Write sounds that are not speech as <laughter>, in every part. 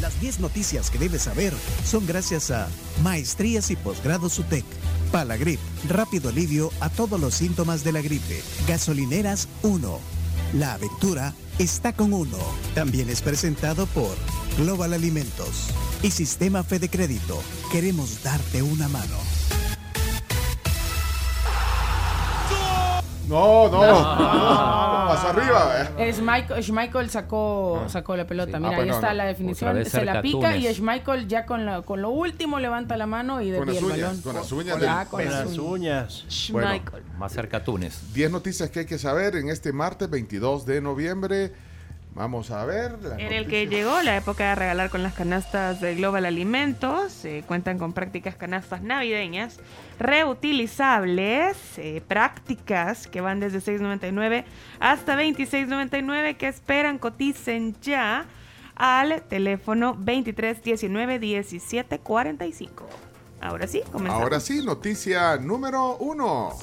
Las 10 noticias que debes saber son gracias a Maestrías y Posgrados UTEC, Palagrip, rápido alivio a todos los síntomas de la gripe, Gasolineras 1. La aventura está con uno. También es presentado por Global Alimentos y Sistema Fede Crédito. Queremos darte una mano. No, no, no, más arriba. eh. Schmeichel, Schmeichel sacó, sacó la pelota. Mira, Ah, pues ahí está la definición. Se la pica y. Schmeichel ya con, la, con lo último levanta la mano y desvía el balón. con las uñas con las uñas. Michael. Más cerca Túnez. 10 noticias que hay que saber en este martes 22 de noviembre. Vamos a ver. En el que llegó la época de regalar con las canastas de Global Alimentos. eh, cuentan con prácticas canastas navideñas reutilizables, eh, prácticas que van desde 6.99 hasta 26.99 que esperan coticen ya al teléfono 2319 1745. Ahora sí, comenzamos. Ahora sí, noticia número uno.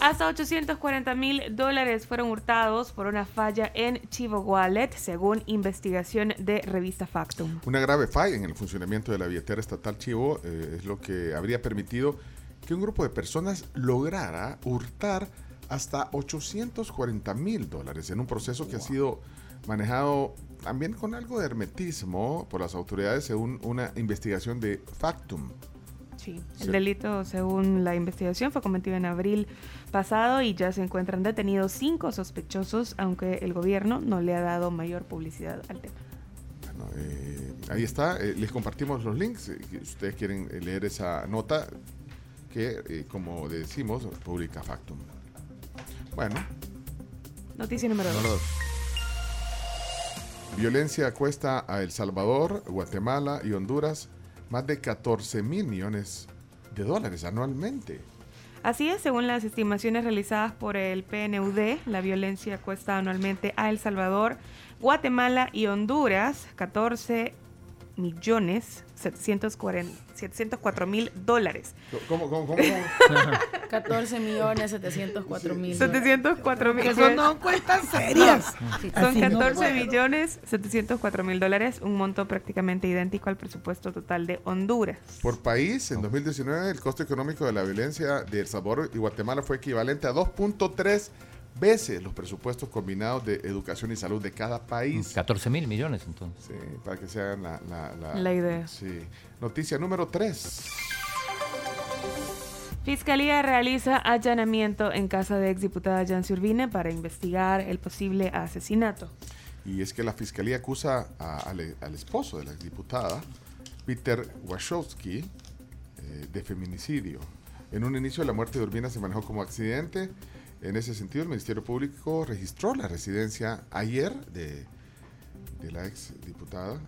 Hasta 840 mil dólares fueron hurtados por una falla en Chivo Wallet, según investigación de revista Factum. Una grave falla en el funcionamiento de la billetera estatal Chivo eh, es lo que habría permitido que un grupo de personas lograra hurtar hasta 840 mil dólares en un proceso que ha sido manejado también con algo de hermetismo por las autoridades según una investigación de Factum. Sí, Sí. el delito, según la investigación, fue cometido en abril pasado y ya se encuentran detenidos cinco sospechosos, aunque el gobierno no le ha dado mayor publicidad al tema. Bueno, eh, ahí está, eh, les compartimos los links, eh, si ustedes quieren eh, leer esa nota que, eh, como decimos, publica Factum. Bueno, Noticia número dos. violencia cuesta a El Salvador, Guatemala y Honduras más de 14 mil millones de dólares anualmente. Así es, según las estimaciones realizadas por el PNUD, la violencia cuesta anualmente a El Salvador, Guatemala y Honduras 14 millones 740 704 mil dólares. ¿Cómo, cómo, cómo? <laughs> 14 millones 704 mil. 704 mil. Que son no cuentas serias. Son Así no 14 puedo. millones 704 mil dólares, un monto prácticamente idéntico al presupuesto total de Honduras. Por país, en 2019 el costo económico de la violencia de El Salvador y Guatemala fue equivalente a 2.3 veces los presupuestos combinados de educación y salud de cada país. 14 mil millones entonces. Sí, para que se hagan la, la, la- La idea. Sí. Noticia número 3. Fiscalía realiza allanamiento en casa de exdiputada Yancy Urbine para investigar el posible asesinato. Y es que la fiscalía acusa a- al, al esposo de la exdiputada, Peter Wachowski, eh, de feminicidio. En un inicio, la muerte de Urbina se manejó como accidente. En ese sentido, el Ministerio Público registró la residencia ayer de, de la exdiputada,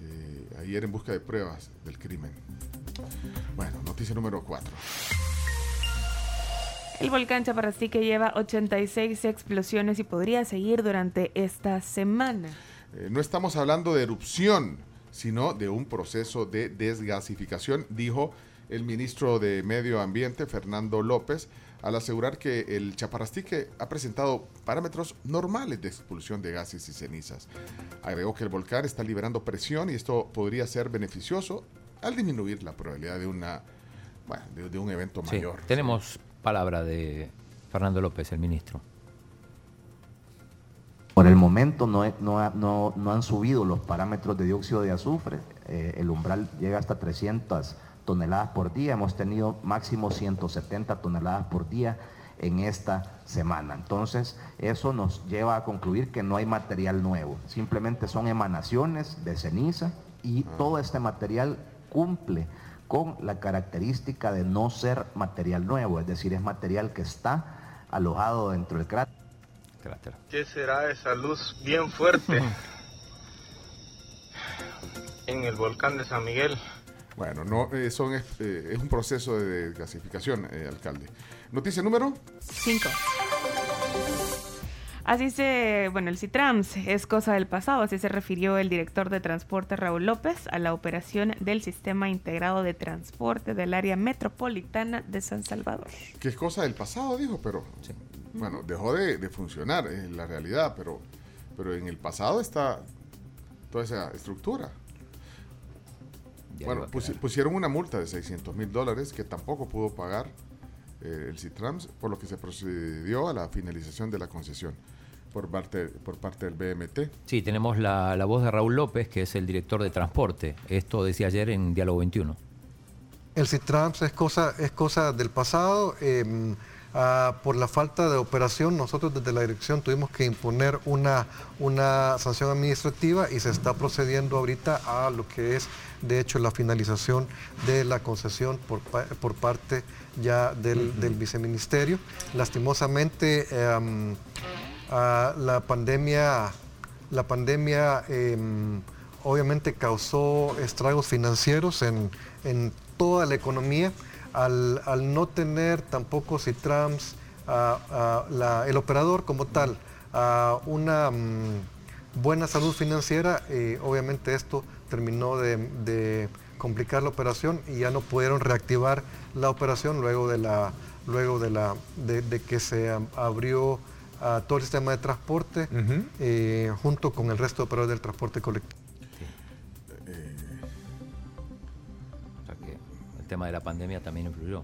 eh, ayer en busca de pruebas del crimen. Bueno, noticia número 4. El volcán Chaparrastique lleva 86 explosiones y podría seguir durante esta semana. Eh, no estamos hablando de erupción, sino de un proceso de desgasificación, dijo el ministro de Medio Ambiente, Fernando López, al asegurar que el Chaparrastique ha presentado parámetros normales de expulsión de gases y cenizas. Agregó que el volcán está liberando presión y esto podría ser beneficioso al disminuir la probabilidad de una bueno, de, de un evento Sí, mayor. tenemos palabra de Fernando López, el ministro. Por el momento no, no- no han subido los parámetros de dióxido de azufre. Eh, el umbral llega hasta 300 toneladas por día. Hemos tenido máximo 170 toneladas por día en esta semana. Entonces, eso nos lleva a concluir que no hay material nuevo. Simplemente son emanaciones de ceniza y todo este material cumple con la característica de no ser material nuevo, es decir, es material que está alojado dentro del cráter. Cráter. ¿Qué será esa luz bien fuerte <laughs> en el volcán de San Miguel? Bueno, no, eh, son, eh, es un proceso de desgasificación, eh, alcalde. Noticia número 5. Así se, bueno, el Citrams es cosa del pasado, así se refirió el director de transporte Raúl López a la operación del Sistema Integrado de Transporte del Área Metropolitana de San Salvador. que es cosa del pasado, dijo, pero bueno, dejó de, de funcionar, es la realidad, pero pero en el pasado está toda esa estructura. Ya bueno, pusi- pusieron una multa de 600 mil dólares que tampoco pudo pagar eh, el Citrams, por lo que se procedió a la finalización de la concesión por parte, por parte del BMT. Sí, tenemos la, la voz de Raúl López, que es el director de transporte. Esto decía ayer en Diálogo 21. El CITRAMS es cosa, es cosa del pasado. eh, ah, por la falta de operación, nosotros desde la dirección tuvimos que imponer una, una sanción administrativa y se está procediendo ahorita a lo que es, de hecho, la finalización de la concesión por, por parte ya del, del viceministerio. Lastimosamente, em, ah, la pandemia, la pandemia em, obviamente causó estragos financieros en, en toda la economía. Al, al no tener tampoco Citrams, la- el operador como tal, una mm, buena salud financiera, eh, obviamente esto terminó de, de complicar la operación y ya no pudieron reactivar la operación luego de la luego de la de, de que se abrió ah, todo el sistema de transporte eh, junto con el resto de operadores del transporte colectivo. Tema de la pandemia también influyó.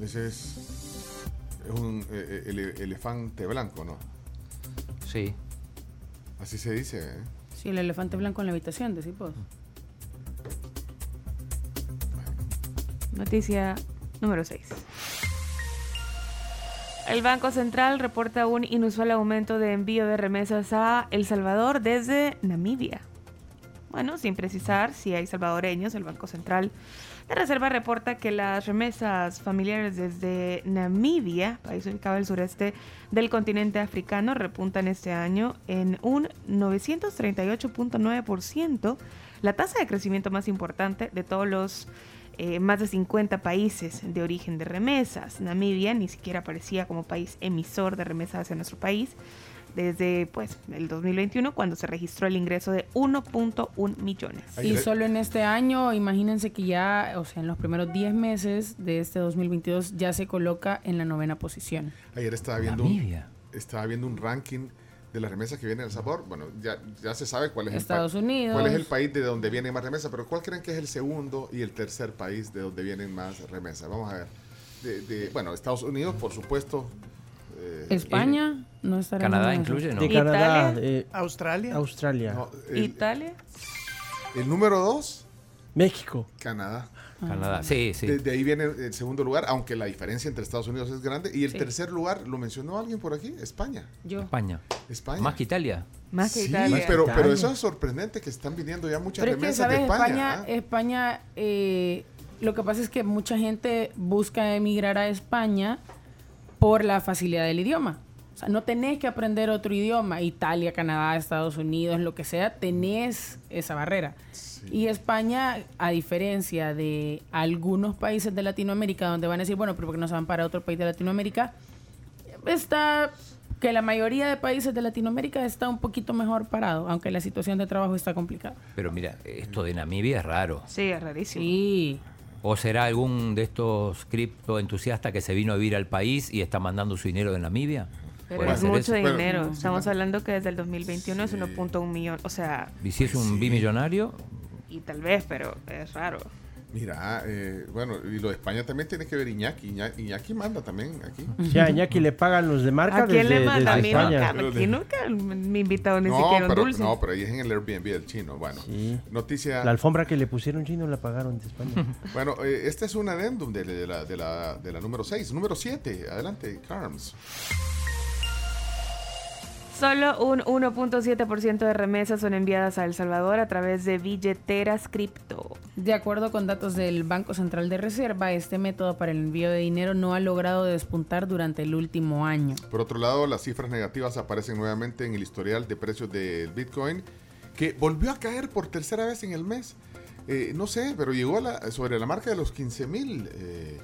Ese es, es un eh, eh, ele- elefante blanco, ¿no? Sí. Así se dice. ¿eh? Sí, el elefante blanco en la habitación, decís vos. Noticia número 6. El Banco Central reporta un inusual aumento de envío de remesas a El Salvador desde Namibia. Bueno, sin precisar si hay salvadoreños, el Banco Central de Reserva reporta que las remesas familiares desde Namibia, país ubicado al sureste del continente africano, repuntan este año en un 938.9%, la tasa de crecimiento más importante de todos los eh, más de 50 países de origen de remesas. Namibia ni siquiera aparecía como país emisor de remesas hacia nuestro país desde pues el 2021 cuando se registró el ingreso de 1.1 millones. Y solo en este año, imagínense que ya, o sea, en los primeros 10 meses de este 2022 ya se coloca en la novena posición. Ayer estaba viendo, un, estaba viendo un ranking de las remesas que vienen El Salvador. Bueno, ya, ya se sabe cuál es, Estados el Unidos. cuál es el país de donde vienen más remesas, pero ¿cuál creen que es el segundo y el tercer país de donde vienen más remesas? Vamos a ver. De, de- bueno, Estados Unidos, por supuesto. Eh, España no estará en Canadá incluye, ¿no? De. Canadá, eh, Australia. Australia, no, el, Italia. el número dos, México. Canadá. Canadá. Sí, sí. De, de ahí viene el segundo lugar, aunque la diferencia entre Estados Unidos es grande. Y el Sí. tercer lugar, ¿lo mencionó alguien por aquí? España. Yo. España. España. Más que Italia. Más que sí, Italia. pero, pero eso es sorprendente que están viniendo ya muchas Pero es que, remesas ¿sabes? de España. España, ¿ah? España eh, lo que pasa es que mucha gente busca emigrar a España por la facilidad del idioma. O sea, no tenés que aprender otro idioma. Italia, Canadá, Estados Unidos, lo que sea, tenés esa barrera. Y España, a diferencia de algunos países de Latinoamérica, donde van a decir, bueno, pero ¿por qué no se van para otro país de Latinoamérica? Está que la mayoría de países de Latinoamérica está un poquito mejor parado, aunque la situación de trabajo está complicada. Pero mira, esto de Namibia es raro. Sí, es rarísimo. Sí. ¿O será algún de estos criptoentusiastas que se vino a vivir al país y está mandando su dinero de Namibia? Pero es mucho eso. Pero- dinero. Estamos hablando que desde el 2021 es Sí. 1.1 millón. O sea, Y si es un bimillonario, y tal vez, pero es raro. Mira, eh, bueno, y lo de España también tiene que ver Iñaki. Iña- Iñaki manda también aquí. Ya, a Iñaki le pagan los de marca ¿A quién desde, le manda? A mí España. nunca, aquí nunca me he invitado ni No siquiera un pero, dulce. no, pero ahí es en el Airbnb del chino. Bueno, Sí. noticia. La alfombra que le pusieron chino la pagaron de España. <laughs> Bueno, eh, este es un adendum de, de la, de, la, de la número 6. Número 7, adelante, Carms. Solo un 1.7% de remesas son enviadas a El Salvador a través de billeteras cripto. De acuerdo con datos del Banco Central de Reserva, este método para el envío de dinero no ha logrado despuntar durante el último año. Por otro lado, las cifras negativas aparecen nuevamente en el historial de precios del Bitcoin, que volvió a caer por tercera vez en el mes. Eh, no sé, pero llegó a la- sobre la marca de los 15 mil. eh,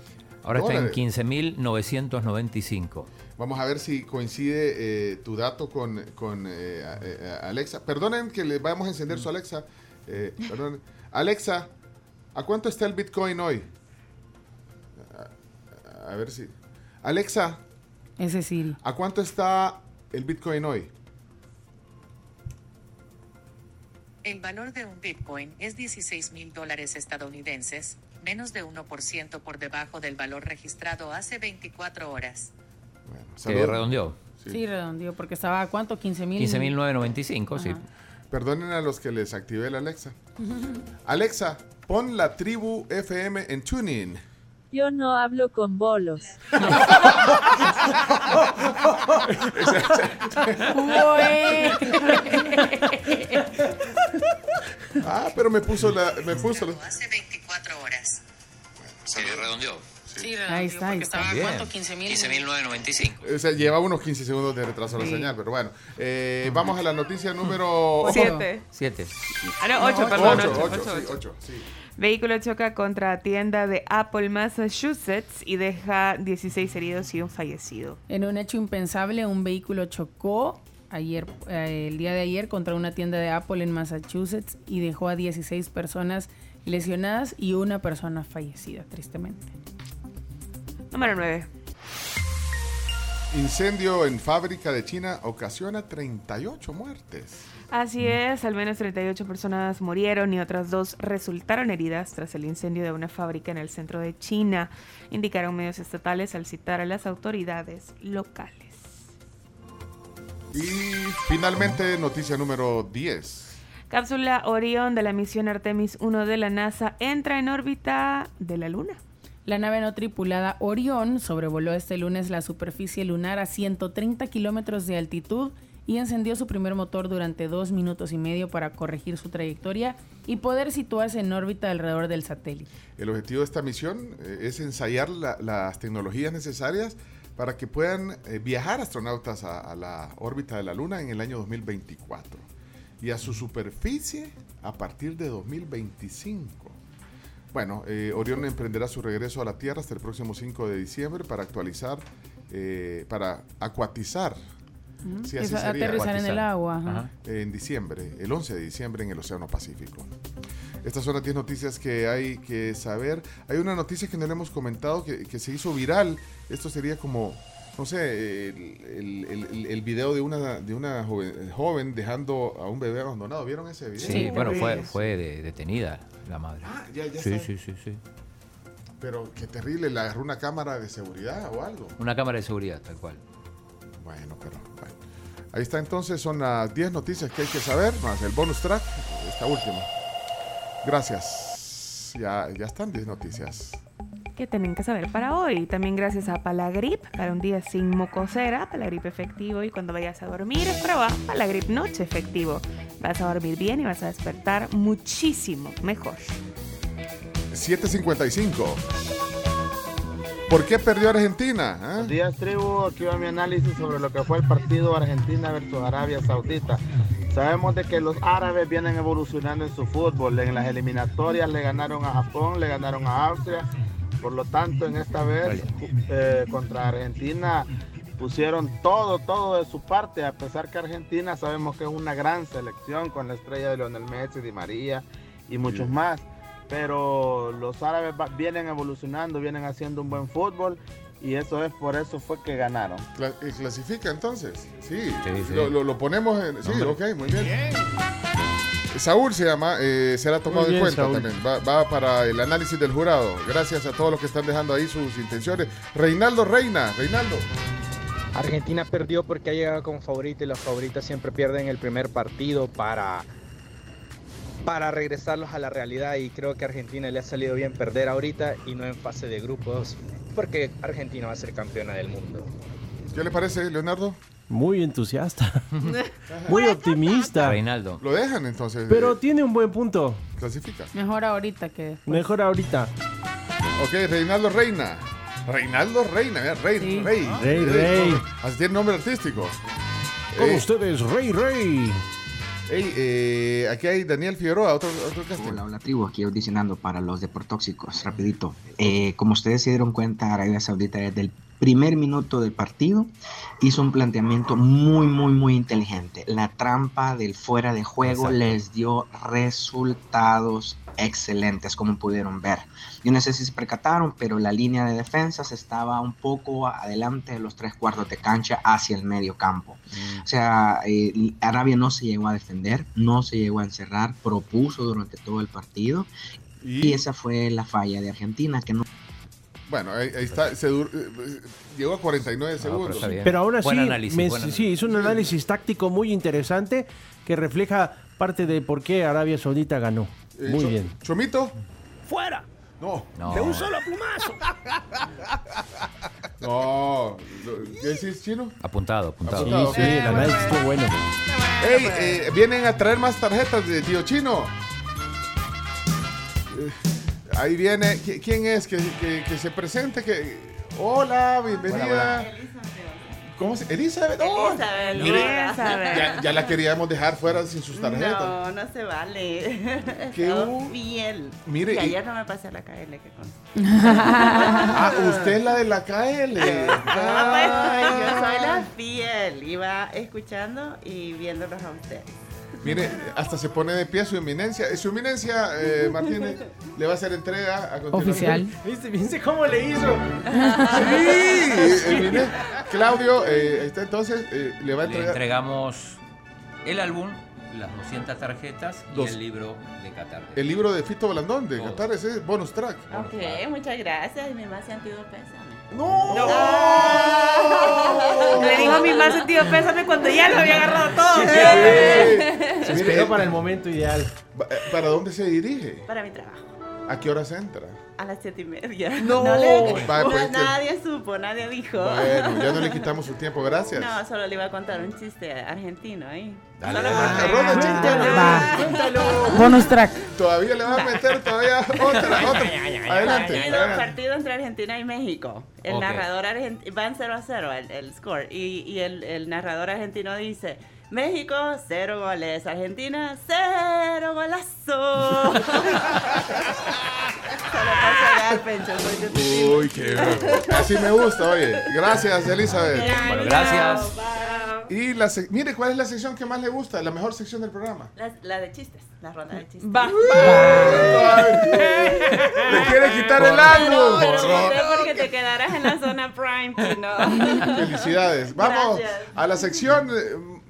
ahora está en dólares. 15.995. Vamos a ver si coincide eh, tu dato con, con, eh, a- eh, a- Alexa. Perdonen que le vamos a encender su Alexa. Eh, perdón. Alexa, ¿a cuánto está el Bitcoin hoy? A, a ver si. Alexa, Ese Siri. ¿a cuánto está el Bitcoin hoy? El valor de un Bitcoin es 16 mil dólares estadounidenses, menos de 1% por debajo del valor registrado hace 24 horas. Que Saludos. redondeó. Sí, redondeó, porque estaba a cuánto, 15 mil. 15.995, sí. Perdonen a los que les activé la Alexa. <laughs> Alexa, pon la tribu FM en tuning. Yo no hablo con bolos. <laughs> Ah, pero me puso la. Me puso la- Hace 24 horas. Que redondeó. Ahí Sí, está, ahí está. estaba cuánto, 15 mil. 15.995. O sea, lleva unos 15 segundos de retraso la Sí. señal, pero bueno. Eh, vamos a la noticia número Siete. 7. Ah, no, ocho, perdón. 8. ocho, 8, ocho, sí, ocho. 8, sí. Vehículo choca contra tienda de Apple Massachusetts y deja 16 heridos y un fallecido. En un hecho impensable, un vehículo chocó ayer, eh, el día de ayer contra una tienda de Apple en Massachusetts y dejó a 16 personas lesionadas y una persona fallecida, tristemente. Número 9. Incendio en fábrica de China ocasiona 38 muertes. Así es, al menos 38 personas murieron y otras dos resultaron heridas tras el incendio de una fábrica en el centro de China, indicaron medios estatales al citar a las autoridades locales. Y finalmente, noticia número 10. Cápsula Orión de la misión Artemis 1 de la NASA entra en órbita de la Luna. La nave no tripulada Orión sobrevoló este lunes la superficie lunar a 130 kilómetros de altitud y encendió su primer motor durante dos minutos y medio para corregir su trayectoria y poder situarse en órbita alrededor del satélite. El objetivo de esta misión eh, es ensayar la- las tecnologías necesarias para que puedan eh, viajar astronautas a, a la órbita de la Luna en el año 2024 y a su superficie a partir de 2025. Bueno, eh, Orión emprenderá su regreso a la Tierra hasta el próximo 5 de diciembre para actualizar, eh, para acuatizar. Sí, así sería, aterrizar en el acuatizar. agua. Ajá. en diciembre, el 11 de diciembre en el Océano Pacífico. Estas son las 10 noticias que hay que saber. Hay una noticia que no le hemos comentado que, que se hizo viral. Esto sería como, no sé, el, el- el- el video de una, de una joven, joven dejando a un bebé abandonado. ¿Vieron ese video? Sí, Sí, bueno, fue, fue de- detenida la madre. Ah, ya, ya Sí, está. sí, sí, sí. Pero qué terrible, le agarró una cámara de seguridad o algo. Una cámara de seguridad, tal cual. Bueno, pero bueno. Ahí está entonces, son las 10 noticias que hay que saber, más el bonus track, esta última. Gracias. Ya, ya están 10 noticias. Que tienen que saber para hoy. También gracias a Palagrip para un día sin mocosera, Palagrip efectivo y cuando vayas a dormir, prueba Palagrip noche efectivo. Vas a dormir bien y vas a despertar muchísimo mejor. 755. ¿Por qué perdió Argentina? ah? Buenos días, tribu. Aquí va mi análisis sobre lo que fue el partido Argentina versus Arabia Saudita. Sabemos de que los árabes vienen evolucionando en su fútbol. En las eliminatorias le ganaron a Japón, le ganaron a Austria. Por lo tanto, en esta vez eh, contra Argentina pusieron todo, todo de su parte. A pesar que Argentina sabemos que es una gran selección con la estrella de Lionel Messi, Di María y muchos más pero los árabes va- vienen evolucionando, vienen haciendo un buen fútbol y eso es por eso fue que ganaron. Cla- eh, ¿Clasifica entonces? Sí. Sí, sí. Lo, lo- lo ponemos en... Sí, Hombre. ok, muy bien. Saúl se llama, eh, será tomado en cuenta Saúl. también. Va, va para el análisis del jurado. Gracias a todos los que están dejando ahí sus intenciones. Reinaldo Reina, Reinaldo. Argentina perdió porque ha llegado como favorita y los favoritos siempre pierden el primer partido para, para regresarlos a la realidad y creo que a Argentina le ha salido bien perder ahorita y no en fase de grupos porque Argentina va a ser campeona del mundo. ¿Qué le parece, Leonardo? Muy entusiasta. <laughs> Muy optimista. Reinaldo. Lo dejan entonces. Pero eh, tiene un buen punto. clasifica. Mejor ahorita que después. Mejor ahorita. Ok, Reinaldo Reina. Reinaldo Reina, mira, Rey, Sí. Rey. Rey, Rey. Así tiene nombre artístico. Con Eh, ustedes, Rey Rey. Ey, eh, aquí hay Daniel Figueroa, otro, otro casting. Hola, hola tribu, aquí audicionando para los deportóxicos, rapidito. Eh, como ustedes se dieron cuenta, Arabia Saudita es del primer minuto del partido hizo un planteamiento muy, muy, muy inteligente. La trampa del fuera de juego Exacto. les dio resultados excelentes, como pudieron ver. Yo no sé si se percataron, pero la línea de defensas estaba un poco adelante de los tres cuartos de cancha hacia el medio campo. O sea, eh, Arabia no se llegó a defender, no se llegó a encerrar, propuso durante todo el partido. Y, esa fue la falla de Argentina, que no Bueno, ahí, ahí está. se dur- eh, llegó a 49 segundos. Pero aún así, Buen análisis, me- buen análisis. sí, hizo un análisis táctico muy interesante que refleja parte de por qué Arabia Saudita ganó. Eh, Muy bien. ¿Chomito? ¡Fuera! No. No. De un solo plumazo. <laughs> No. ¿Qué decís, chino? Apuntado, apuntado. Sí, Apuntado, sí, el análisis estuvo bueno. Ey, eh, vienen a traer más tarjetas de tío chino. Ahí viene. ¿Qui- ¿Quién es? Que, que- que se presente. Que... Hola, bienvenida. ¿Cómo se Elizabeth. Oh, Elizabeth, mire, Elizabeth. ya, ya la queríamos dejar fuera sin sus tarjetas. No, no se vale. <laughs> ¿Qué fiel. Mire, Y y- ayer no me pasé a la KL, que consta. <laughs> Ah, usted es la de la KL. Ah, pues, yo soy la fiel. Iba escuchando y viéndolos a ustedes. Mire, hasta se pone de pie su eminencia. Su eminencia, eh, Martínez, le va a hacer entrega a continuación. Oficial. ¿Viste? ¿Viste cómo le hizo? Sí, <laughs> emine- Claudio, eh, ahí está, entonces eh, le va a Le entregar. entregamos el álbum, las 200 tarjetas y Dos. el libro de Qatar. El libro de Fito Blandón de Qatar, ese es bonus track. Ok, muchas gracias. Y mi más sentido pésame. ¡No! Le dijo mi más sentido pésame cuando ya lo había agarrado todo. Sí, Se Mire, esperó eh, para el momento ideal. eh, ¿Para dónde se dirige? Para mi trabajo. ¿A qué hora se entra? A las siete y media. No. le- Vaya, pues, que- nadie supo, nadie dijo. Bueno, ya no le <laughs> quitamos su tiempo, gracias. No, solo le iba a contar un chiste argentino ahí. Dale, Solo Ronda, chico, Va. cuéntalo. Bonus track. Todavía le van a meter todavía otra, <laughs> otra. Adelante. Partido, adelante. partido entre Argentina y México. El Ok. narrador argentino, van 0 a 0 el, el score. Y, y el, el narrador argentino dice, México, cero goles. Argentina, cero golazo. Pencho, soy de tu team. Uy, qué bueno. Así me gusta, oye. Gracias, Elizabeth. Bueno, gracias. Y la mire, ¿cuál es la sección que más le gusta? La mejor sección del programa. La, la de chistes, la ronda de chistes. Va. Le quiere quitar el álbum. pero ¿por qué? porque te quedarás en la zona prime, no. Felicidades. Vamos Gracias. a la sección eh,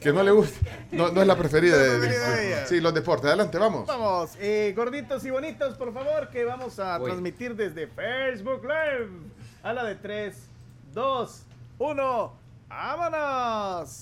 que no le gusta. No, no es la preferida de, de- Sí, los deportes. Adelante, vamos. Vamos, eh, gorditos y bonitos, por favor, que vamos a Voy. transmitir desde Facebook Live. A la de 3, 2, 1, ¡vámonos!